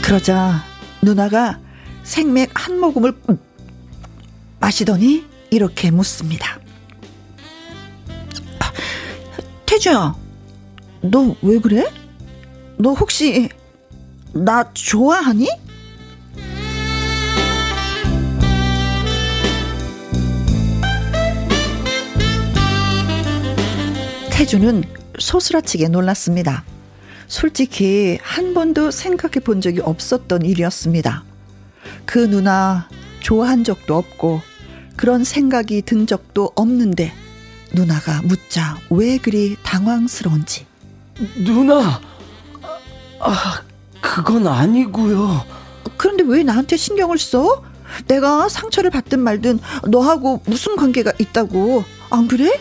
그러자 누나가 생맥 한 모금을 마시더니 이렇게 묻습니다. 아, 태주야, 너 왜 그래? 너 혹시 나 좋아하니? 태주는 소스라치게 놀랐습니다. 솔직히 한 번도 생각해 본 적이 없었던 일이었습니다. 그 누나 좋아한 적도 없고 그런 생각이 든 적도 없는데 누나가 묻자 왜 그리 당황스러운지. 누나, 아, 그건 아니고요. 그런데 왜 나한테 신경을 써? 내가 상처를 받든 말든 너하고 무슨 관계가 있다고. 안 그래?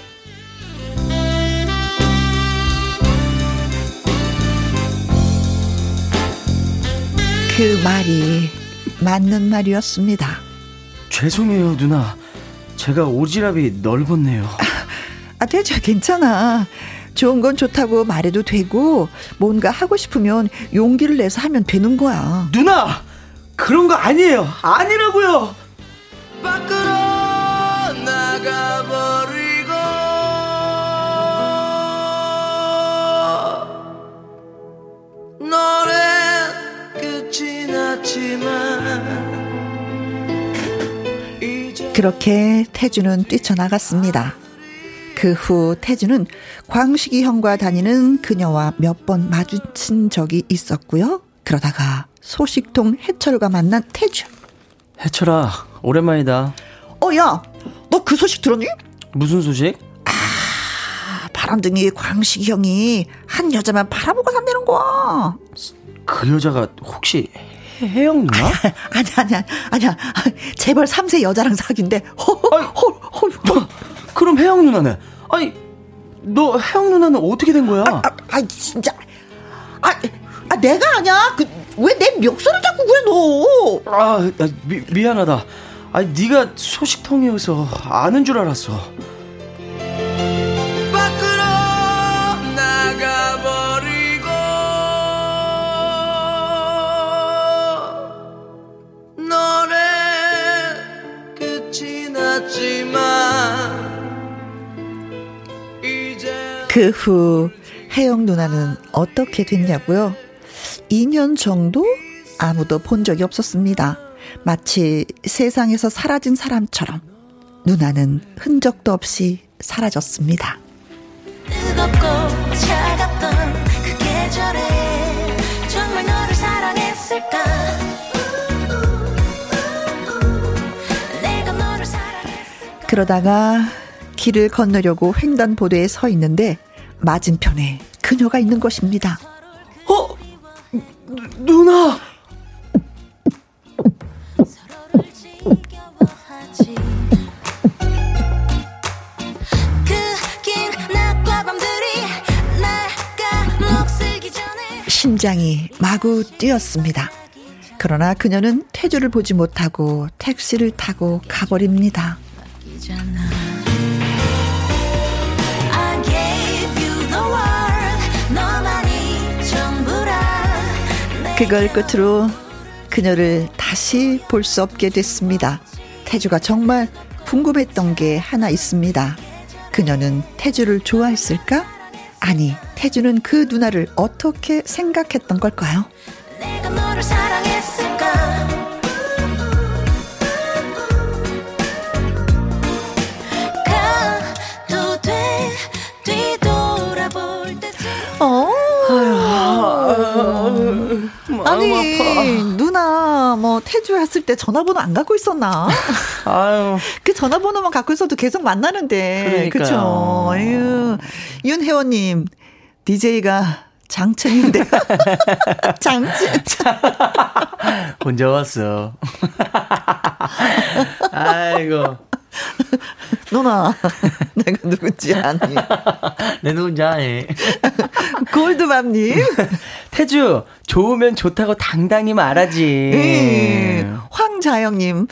그 말이 맞는 말이었습니다. 죄송해요, 누나. 제가 오지랖이 넓었네요. 아, 대자 괜찮아. 좋은 건 좋다고 말해도 되고 뭔가 하고 싶으면 용기를 내서 하면 되는 거야. 누나! 그런 거 아니에요. 아니라고요. 그렇게 태주는 뛰쳐나갔습니다. 그 후 태주는 광식이 형과 다니는 그녀와 몇 번 마주친 적이 있었고요. 그러다가 소식통 해철과 만난 태주. 해철아, 오랜만이다. 어, 야, 너 그 소식 들었니? 무슨 소식? 아, 바람둥이 광식이 형이 한 여자만 바라보고 산다는 거야. 그 여자가 혹시 해- 혜영 누나? 아니야, 아니야, 아니야. 재벌 3세 여자랑 사귄대. 헐, 헐, 헐. 뭐, 그럼 혜영 누나는? 아니, 너 혜영 누나는 어떻게 된 거야? 아, 아, 진짜. 아, 아 내가 아니야. 그, 왜 내 멱살을 잡고 그래, 너. 아, 나 미, 미안하다. 아니, 네가 소식통이어서 아는 줄 알았어. 그 후 혜영 누나는 어떻게 됐냐고요? 2년 정도 아무도 본 적이 없었습니다. 마치 세상에서 사라진 사람처럼 누나는 흔적도 없이 사라졌습니다. 뜨겁고 차갑던 그 계절에 정말 너를 사랑했을까 그러다가 길을 건너려고 횡단보도에 서 있는데 맞은편에 그녀가 있는 것입니다. 어? 누, 누나! 심장이 마구 뛰었습니다. 그러나 그녀는 태주를 보지 못하고 택시를 타고 가버립니다. 그걸 끝으로 그녀를 다시 볼 수 없게 됐습니다. 태주가 정말 궁금했던 게 하나 있습니다. 그녀는 태주를 좋아했을까? 아니, 태주는 그 누나를 어떻게 생각했던 걸까요? 내가 너를 사랑했을 마음 아니, 누나, 뭐, 태주 했을 때 전화번호 안 갖고 있었나? 아유. 그 전화번호만 갖고 있어도 계속 만나는데. 그쵸. 아유. 윤혜원 님, DJ가 장첸인데. 장첸. 혼자 왔어. 아이고. 누나, 내가 누군지 아니. 내 누군지 아니. 골드맘님. 태주, 좋으면 좋다고 당당히 말하지. 음, 황자영님.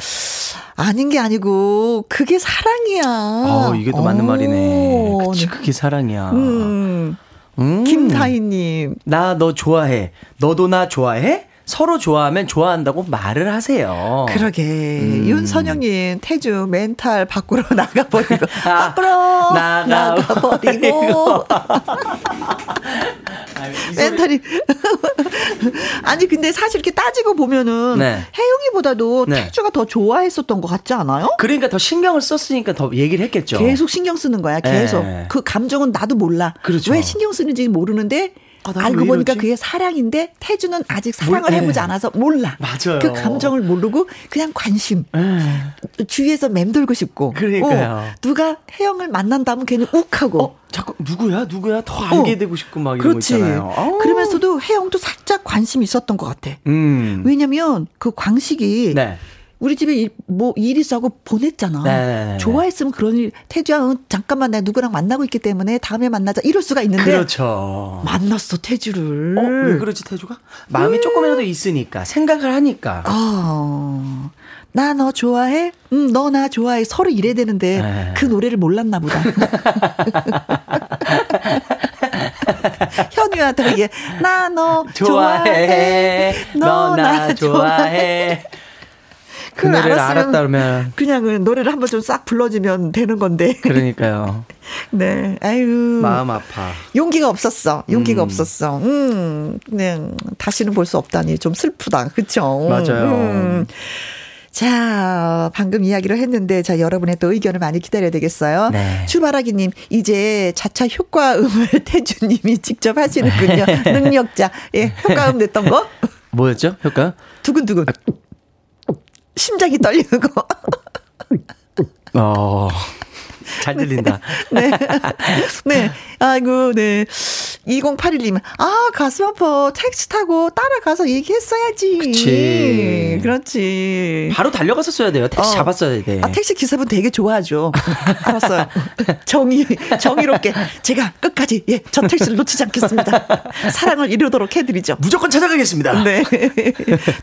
아닌 게 아니고, 그게 사랑이야. 어, 이게 또 맞는 오, 말이네. 그치, 그게 사랑이야. 음, 음. 김다희님. 나 너 좋아해. 너도 나 좋아해? 서로 좋아하면 좋아한다고 말을 하세요. 그러게. 음. 윤선영님, 태주 멘탈 밖으로 나가버리고. 아, 밖으로 나가버리고. 나가버리고. 멘탈이. 아니, 근데 사실 이렇게 따지고 보면은. 네. 혜영이보다도 네. 태주가 더 좋아했었던 것 같지 않아요? 그러니까 더 신경을 썼으니까 더 얘기를 했겠죠. 계속 신경 쓰는 거야, 계속. 네. 그 감정은 나도 몰라. 그렇죠. 왜 신경 쓰는지 모르는데. 아, 알고 왜 보니까? 그게 사랑인데 태주는 아직 사랑을 몰- 해보지 네. 않아서 몰라. 맞아요. 그 감정을 모르고 그냥 관심. 에. 주위에서 맴돌고 싶고. 그러니까요. 어, 누가 혜영을 만난다면 걔는 욱하고. 어, 자꾸 누구야? 누구야? 더 알게 어. 되고 싶고 막 이런 그렇지. 거 있잖아요. 아우. 그러면서도 혜영도 살짝 관심이 있었던 것 같아. 음. 왜냐면 그 광식이 네. 우리 집에 일, 뭐일 있어하고 보냈잖아. 네. 좋아했으면 그런 일 태주야 어, 잠깐만 내가 누구랑 만나고 있기 때문에 다음에 만나자 이럴 수가 있는데 그렇죠. 만났어 태주를. 어, 왜 그러지, 태주가? 마음이 조금이라도 있으니까, 생각을 하니까. 아, 나너 좋아해? 응, 너나 좋아해. 서로 이래야 되는데 네. 그 노래를 몰랐나 보다. 현우한테 이게 나 너. 좋아해. 너 나 좋아해. 그 노래를 알았으면 알았다 그러면. 그냥 그 노래를 한번 좀 싹 불러주면 되는 건데. 그러니까요. 네, 아유. 마음 아파. 용기가 없었어. 용기가 음. 없었어. 음, 그냥 다시는 볼 수 없다니 좀 슬프다. 그쵸? 음, 맞아요. 자, 방금 이야기를 했는데, 자, 여러분의 또 의견을 많이 기다려야 되겠어요. 네. 주바라기님, 이제 자차 효과음을 태주님이 직접 하시는군요. 네. 능력자. 예, 효과음 냈던 거? 뭐였죠? 효과? 두근두근. 심장이 떨리는 거. 어. 잘 들린다. 네. 네. 아이고, 네. 2081님, 아, 가슴 아파. 택시 타고 따라가서 얘기했어야지. 그치. 그렇지. 바로 달려가서 써야 돼요. 택시 어. 잡았어야 돼. 아, 택시 기사분 되게 좋아하죠. 알았어요. 정의, 정의롭게. 제가 끝까지, 예, 저 택시를 놓치지 않겠습니다. 사랑을 이루도록 해드리죠. 무조건 찾아가겠습니다. 네.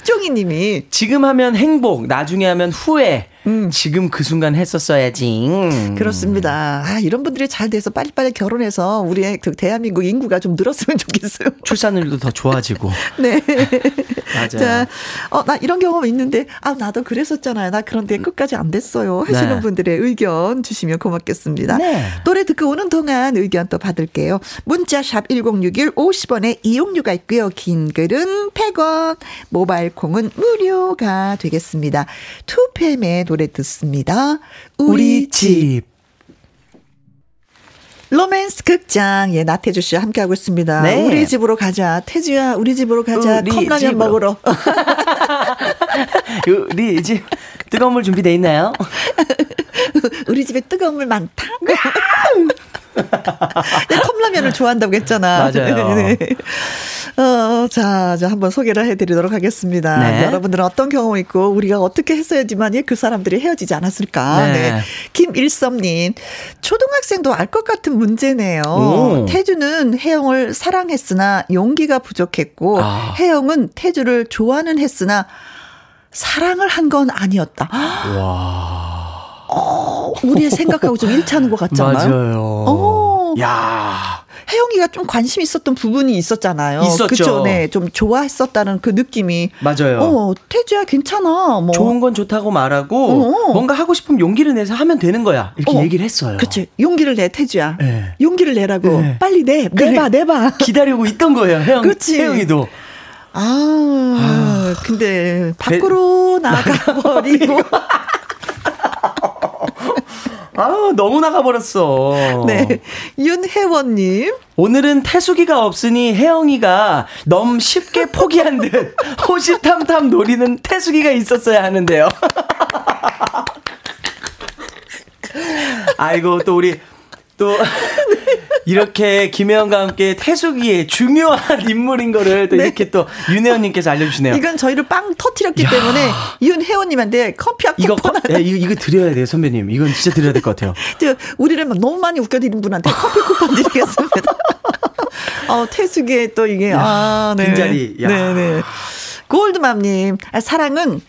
쫑이님이, 지금 하면 행복, 나중에 하면 후회. 음. 지금 그 순간 했었어야지. 음. 그렇습니다. 아, 이런 분들이 잘 돼서 빨리빨리 결혼해서 우리의 그 대한민국 인구가 좀 늘었으면 좋겠어요. 출산율도 더 좋아지고. 네. 맞아요. 자, 어, 나 이런 경험 있는데, 아, 나도 그랬었잖아요. 나 그런데 끝까지 안 됐어요. 하시는 네. 분들의 의견 주시면 고맙겠습니다. 네. 노래 듣고 오는 동안 의견 또 받을게요. 문자샵 1061 50원에 이용료가 있고요. 긴 글은 100원, 모바일 콩은 무료가 되겠습니다. 투팸의 노래 듣습니다. 우리 집. 로맨스 극장 예 나태주 씨와 함께하고 있습니다. 네. 우리 집으로 가자. 태주야 우리 집으로 가자. 우리 컵라면 집으로. 먹으러. 우리 집 뜨거운 물 준비돼 있나요? 우리 집에 뜨거운 물 많다. 내 컵라면을 좋아한다고 했잖아. 맞아요. 네. 어, 자, 자, 한번 소개를 해드리도록 하겠습니다. 네. 여러분들은 어떤 경험 있고, 우리가 어떻게 했어야지만 그 사람들이 헤어지지 않았을까. 네. 네. 김일섭님, 초등학생도 알 것 같은 문제네요. 오. 태주는 혜영을 사랑했으나 용기가 부족했고, 아. 혜영은 태주를 좋아는 했으나, 사랑을 한 건 아니었다. 어, 우리의 생각하고 좀 일치하는 것 같잖아요. 맞아요. 어, 어, 야 혜영이가 좀 관심 있었던 부분이 있었잖아요. 있었죠. 그쵸? 네, 좀 좋아했었다는 그 느낌이. 맞아요. 어, 태주야 괜찮아. 뭐. 좋은 건 좋다고 말하고 어. 뭔가 하고 싶으면 용기를 내서 하면 되는 거야. 이렇게 어. 얘기를 했어요. 그치. 용기를 내, 태주야. 네. 용기를 내라고. 네. 빨리 내. 그래. 내봐, 내봐. 기다리고 있던 거예요. 혜영, 그치. 혜영이도. 아, 근데 밖으로 나가버리고. 아 너무 나가버렸어. 네. 윤혜원님. 오늘은 태수기가 없으니 혜영이가 너무 쉽게 포기한 듯 호시탐탐 노리는 태수기가 있었어야 하는데요. 아이고 또 우리 또 이렇게 김혜영과 함께 태수기의 중요한 인물인 거를 또 이렇게 또 윤혜원님께서 알려주시네요. 이건 저희를 빵 터트렸기 야. 때문에 윤혜원님한테 커피 한 이거 쿠폰. 예, 이거 이거 드려야 돼요 선배님. 이건 진짜 드려야 될 것 같아요. 저 우리를 막 너무 많이 웃겨드린 분한테 커피 쿠폰 드리겠습니다. 어, 태숙의 또 이게, 아, 네. 빈자리, 야. 네네. 골드맘님, 아, 사랑은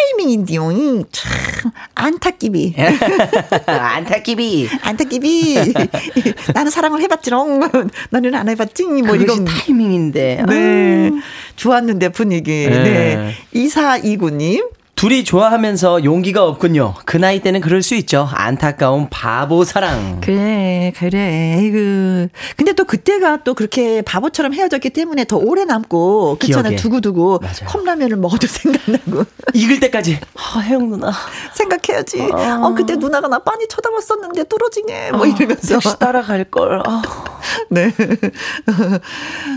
타이밍인데요. 참, 안타끼비. 안타끼비. 안타끼비. 나는 사랑을 해봤지롱. 나는 안 해봤지. 뭐 이런. 타이밍인데. 네. 좋았는데 분위기. 네. 네. 이사이구님. 둘이 좋아하면서 용기가 없군요. 그 나이 때는 그럴 수 있죠. 안타까운 바보 사랑. 그래, 그래. 에이그. 근데 또 그때가 또 그렇게 바보처럼 헤어졌기 때문에 더 오래 남고, 그렇잖아요. 기억에. 두고두고. 맞아요. 컵라면을 먹어도 생각나고. 익을 때까지. 아, 혜영 누나. 생각해야지. 아. 어, 그때 누나가 나 빤히 쳐다봤었는데 뚫어지네. 뭐 이러면서. 택시 따라갈 걸. 아. 네.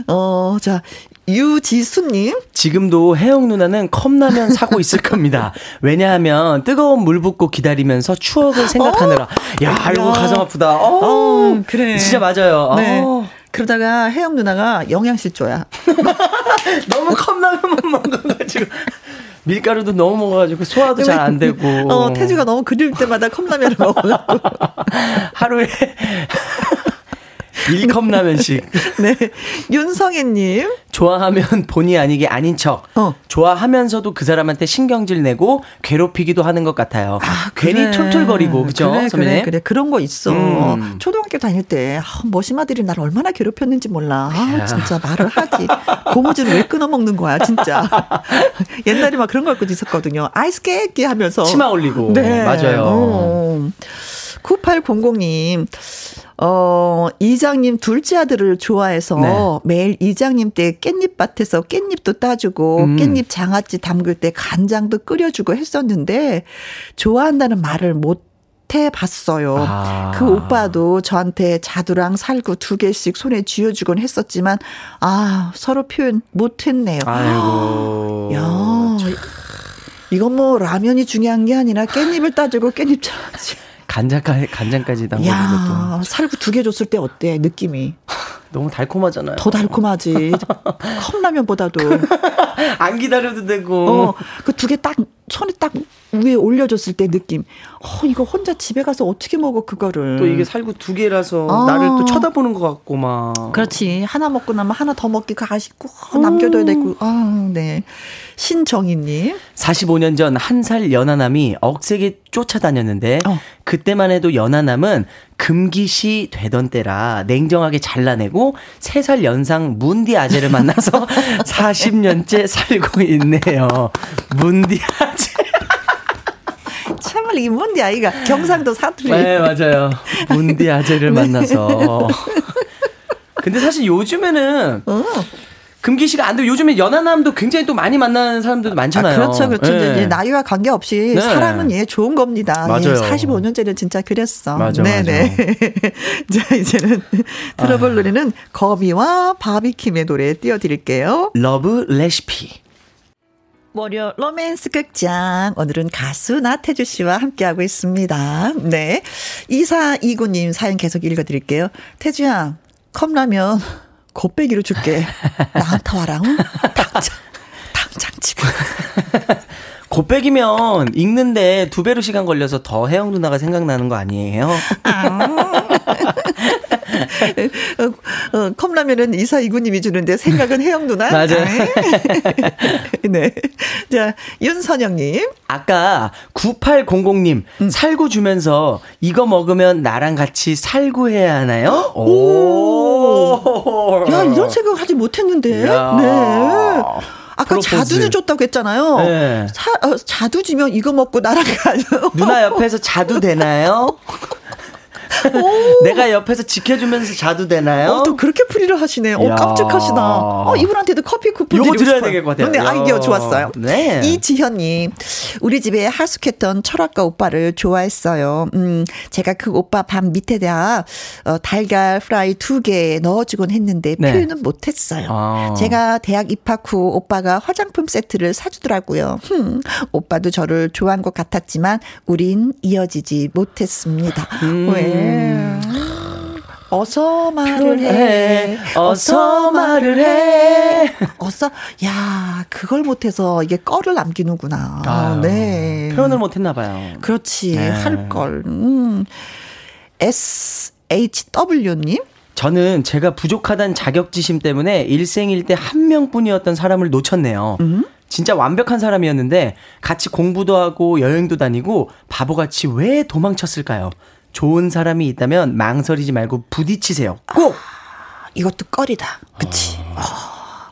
어, 자, 유지수님. 지금도 혜영 누나는 컵라면 사고 있을 겁니다. 왜냐하면 뜨거운 물 붓고 기다리면서 추억을 생각하느라. 야, 이거 야. 가슴 아프다. 어, 어, 그래. 진짜 맞아요. 네. 어. 그러다가 혜영 누나가 영양실조야. 너무 컵라면만 먹어가지고. 밀가루도 너무 먹어가지고 소화도 잘 안 되고. 어, 태주가 너무 그릴 때마다 컵라면을 먹어갖고. 하루에 1컵 라면씩. 네. 윤성애님. 좋아하면 본의 아니게 아닌 척. 어. 좋아하면서도 그 사람한테 신경질 내고 괴롭히기도 하는 것 같아요. 괜히 그래. 툴툴거리고, 그죠? 그래, 선배님? 그래, 그래. 그런 거 있어. 음. 초등학교 다닐 때, 아, 머시마들이 나를 얼마나 괴롭혔는지 몰라. 아, 야. 진짜 말을 하지. 고무줄을 왜 끊어먹는 거야, 진짜. 옛날에 막 그런 거 갖고 있었거든요. 아이스 깨끼 하면서. 치마 올리고. 네. 맞아요. 어. 9800님. 어, 이장님 둘째 아들을 좋아해서 네. 매일 이장님 때 깻잎밭에서 깻잎도 따주고 음. 깻잎 장아찌 담글 때 간장도 끓여주고 했었는데 좋아한다는 말을 못 해봤어요. 아. 그 오빠도 저한테 자두랑 살구 두 개씩 손에 쥐어주곤 했었지만 아 서로 표현 못했네요. 아이고. 야 이건 뭐 라면이 중요한 게 아니라 깻잎을 따주고 깻잎 장아찌. 간장까지, 간장까지 담그는 야 것도. 살구 두 개 줬을 때 어때 느낌이 너무 달콤하잖아요. 더 달콤하지 컵라면보다도 안 기다려도 되고. 어 그 두 개 딱 손에 딱 위에 올려줬을 때 느낌 어 이거 혼자 집에 가서 어떻게 먹어 그거를 또 이게 살구 두 개라서 아. 나를 또 쳐다보는 것 같고 막. 그렇지 하나 먹고 나면 하나 더 먹기 가식고 어, 남겨둬야 되고 아 네 신정희님 45년 전 한 살 연하남이 억세게 쫓아다녔는데 어. 그때만 해도 연하남은 금기시 되던 때라 냉정하게 잘라내고 3살 연상 문디 아재를 만나서 40년째 살고 있네요. 문디 아재. 참을 이 뭔데 아이가 경상도 사투리 네, 맞아요. 문디 아재를 만나서. 근데 사실 요즘에는 어. 금기시가 안 되고 요즘에 연하남도 굉장히 또 많이 만나는 사람들도 많잖아요. 아, 그렇죠, 그렇죠. 네. 이제 나이와 관계없이 네. 사랑은 예 좋은 겁니다. 맞아요. 예, 45년째는 진짜 그랬어. 맞아, 네네. 자 이제는 들어볼 노래는 거미와 바비킴의 노래 띄워드릴게요. Love Recipe. 월요 로맨스 극장. 오늘은 가수 나태주 씨와 함께하고 있습니다. 네. 2429님 사연 계속 읽어드릴게요. 태주야, 컵라면 곱빼기로 줄게. 나한테 와라. 응? 당장, 당장 지금. 곱빼기면 익는데 두 배로 시간 걸려서 더 혜영 누나가 생각나는 거 아니에요? 어, 어, 컵라면은 이사 이구님이 주는데 생각은 혜영 누나. 맞아요. 네. 자, 윤선영님. 아까 9800님 음. 살구 주면서 이거 먹으면 나랑 같이 살구 해야 하나요? 오. 야, 이런 생각 하지 못했는데. 야. 네. 아까 프로포즈. 자두도 줬다고 했잖아요. 네. 사, 어, 자두 주면 이거 먹고 나랑 가요. 누나 옆에서 자도 되나요? 내가 옆에서 지켜주면서 자도 되나요? 어, 또 그렇게 풀이를 하시네. 어, 야. 깜찍하시다. 어, 이분한테도 커피 쿠폰 요거 드려야. 될것 같아요. 네, 야. 아이디어 좋았어요. 네. 이지현님, 우리 집에 하숙했던 철학과 오빠를 좋아했어요. 음, 제가 그 오빠 밥 밑에다 어, 달걀 프라이 두 개 넣어주곤 했는데 네. 표현은 못했어요. 아. 제가 대학 입학 후 오빠가 화장품 세트를 사주더라고요. 흠, 오빠도 저를 좋아한 것 같았지만 우린 이어지지 못했습니다. 음. 왜? 어서 말을 해. 해. 어서 말을 해. 어서 야 그걸 못해서 이게 껄을 남기는구나. 아유, 네. 표현을 못했나 봐요. 그렇지 네. 할 걸. 음. SHW님 저는 제가 부족하다는 자격지심 때문에 일생일 때 한 명뿐이었던 사람을 놓쳤네요. 음? 진짜 완벽한 사람이었는데 같이 공부도 하고 여행도 다니고 바보같이 왜 도망쳤을까요? 좋은 사람이 있다면 망설이지 말고 부딪히세요. 꼭! 이것도 껄이다. 그치. 아.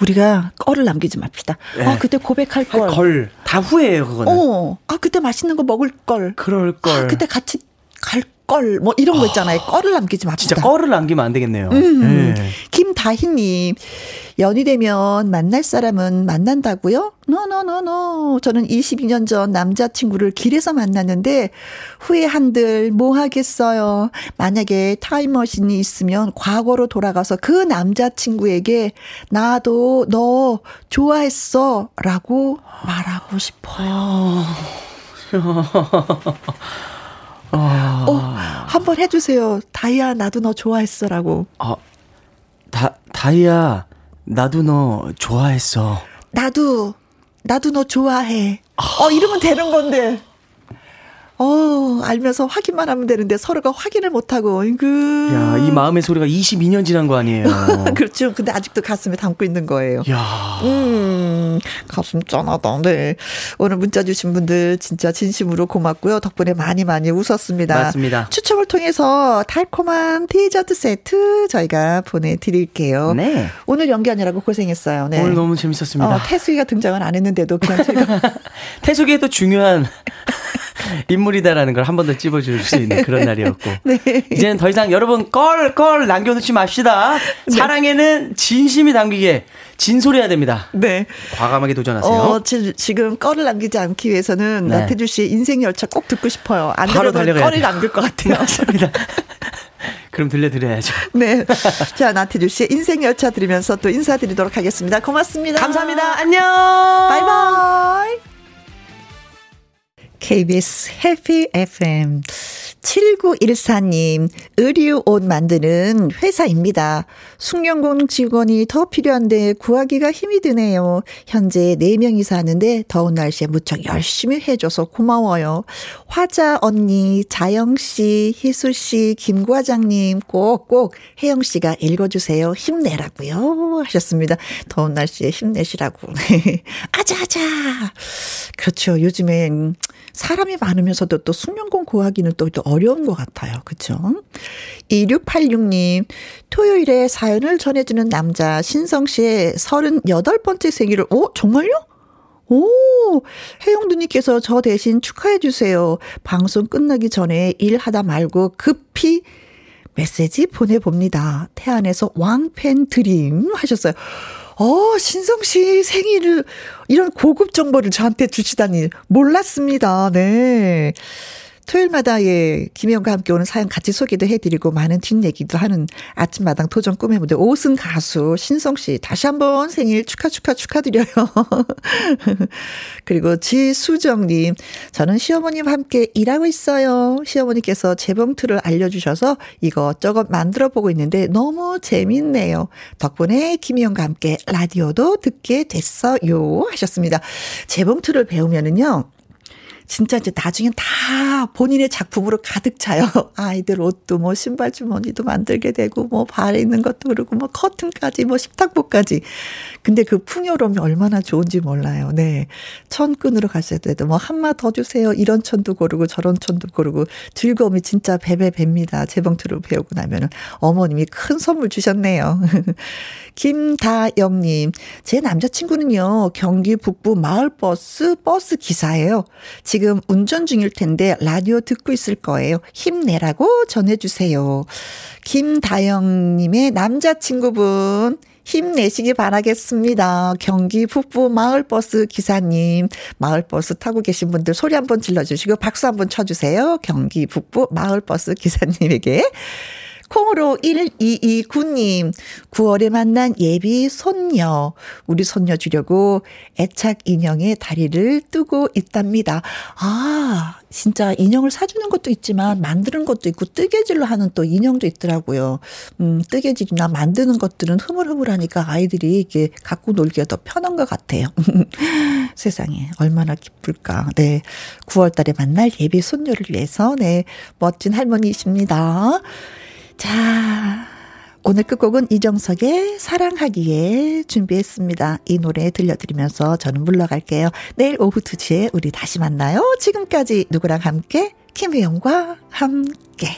우리가 껄을 남기지 맙시다. 네. 아 그때 고백할 할 걸. 걸. 다 후회해요, 그거는. 어. 아 그때 맛있는 거 먹을 걸. 그럴 걸. 아, 그때 같이 갈 걸. 뭐 이런 거 있잖아요. 껄을 남기지 맙시다. 진짜 껄을 남기면 안 되겠네요. 음. 네. 김다희님, 연이 되면 만날 사람은 만난다고요? no no no no. 저는 22년 전 남자친구를 길에서 만났는데 후회 한들 뭐 하겠어요. 만약에 타임머신이 있으면 과거로 돌아가서 그 남자친구에게 나도 너 좋아했어 라고 말하고 싶어요. 어, 한번 해주세요. 다이아 나도 너 좋아했어라고. 아, 다, 다이야, 나도 너 좋아했어. 나도 나도 너 좋아해. 어 이러면 되는 건데. 어 알면서 확인만 하면 되는데 서로가 확인을 못 하고 이그. 야, 이 마음의 소리가 22년 지난 거 아니에요? 그렇죠. 근데 아직도 가슴에 담고 있는 거예요. 야. 음, 가슴 짠하다. 네. 오늘 문자 주신 분들 진짜 진심으로 고맙고요. 덕분에 많이 많이 웃었습니다. 맞습니다. 추첨을 통해서 달콤한 디저트 세트 저희가 보내드릴게요. 네. 오늘 연기하느라고 고생했어요. 네. 오늘 너무 재밌었습니다. 어, 태수이가 등장은 안 했는데도 그냥 태숙이의 또 중요한 인물이다라는 걸 한 번 더 찝어줄 수 있는 그런 날이었고. 네. 이제는 더 이상 여러분 껄, 껄 남겨놓지 맙시다. 사랑에는 진심이 담기게 진솔해야 됩니다. 네. 과감하게 도전하세요. 어, 지, 지금 꺼를 남기지 않기 위해서는 네. 나태주 씨의 인생 열차 꼭 듣고 싶어요. 안 바로 꺼를 돼요. 남길 것 같아요. 맞습니다. 그럼 들려드려야죠. 네. 자, 나태주 씨의 인생 열차 들으면서 또 인사드리도록 하겠습니다. 고맙습니다. 감사합니다. 안녕. 바이바이. KBS 해피 FM 7914님, 의류 옷 만드는 회사입니다. 숙련공 직원이 더 필요한데 구하기가 힘이 드네요. 현재 4명이 사는데 더운 날씨에 무척 열심히 해줘서 고마워요. 화자 언니, 자영씨, 희수씨, 김과장님 꼭꼭 혜영씨가 읽어주세요. 힘내라고요. 하셨습니다. 더운 날씨에 힘내시라고. 아자아자. 그렇죠. 요즘엔 사람이 많으면서도 또 숙련공 구하기는 또, 또 어려운 것 같아요. 그쵸? 2686님, 토요일에 사연을 전해주는 남자, 신성 씨의 38번째 생일을, 어, 정말요? 오, 혜영두님께서 저 대신 축하해주세요. 방송 끝나기 전에 일하다 말고 급히 메시지 보내봅니다. 태안에서 왕팬 드림 하셨어요. 어, 신성 씨 생일을, 이런 고급 정보를 저한테 주시다니 몰랐습니다. 네. 토요일마다 예, 김혜영과 함께 오는 사연 같이 소개도 해드리고 많은 뒷얘기도 하는 아침마당 도전 꿈의 무대 오승 가수 신성 씨 다시 한번 생일 축하 축하 축하드려요. 그리고 지수정님 저는 시어머님과 함께 일하고 있어요. 시어머니께서 재봉틀을 알려주셔서 이것저것 만들어 보고 있는데 너무 재밌네요. 덕분에 김혜영과 함께 라디오도 듣게 됐어요. 하셨습니다. 재봉틀을 배우면은요. 진짜 이제 나중엔 다 본인의 작품으로 가득 차요. 아이들 옷도 뭐 신발 주머니도 만들게 되고 뭐 발에 있는 것도 그러고 뭐 커튼까지 뭐 식탁보까지. 근데 그 풍요로움이 얼마나 좋은지 몰라요. 네. 천 끈으로 갔을 때도 뭐 한마 더 주세요. 이런 천도 고르고 저런 천도 고르고 즐거움이 진짜 배배배입니다. 재봉틀을 배우고 나면은 어머님이 큰 선물 주셨네요. 김다영님, 제 남자친구는요, 경기 북부 마을버스 버스 기사예요. 지금 운전 중일 텐데 라디오 듣고 있을 거예요. 힘내라고 전해주세요. 김다영님의 남자친구분, 힘내시기 바라겠습니다. 경기 북부 마을버스 기사님, 마을버스 타고 계신 분들 소리 한번 질러주시고 박수 한번 쳐주세요. 경기 북부 마을버스 기사님에게. 콩으로 1229님, 9월에 만난 예비 손녀. 우리 손녀 주려고 애착 인형의 다리를 뜨고 있답니다. 아, 진짜 인형을 사주는 것도 있지만 만드는 것도 있고 뜨개질로 하는 또 인형도 있더라고요. 음, 뜨개질이나 만드는 것들은 흐물흐물하니까 아이들이 이게 갖고 놀기가 더 편한 것 같아요. 세상에 얼마나 기쁠까. 네. 9월 달에 만날 예비 손녀를 위해서 네, 멋진 할머니이십니다. 자, 오늘 끝곡은 이정석의 사랑하기에 준비했습니다. 이 노래 들려드리면서 저는 물러갈게요. 내일 오후 2시에 우리 다시 만나요. 지금까지 누구랑 함께? 김혜영과 함께.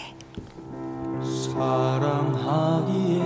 사랑하기에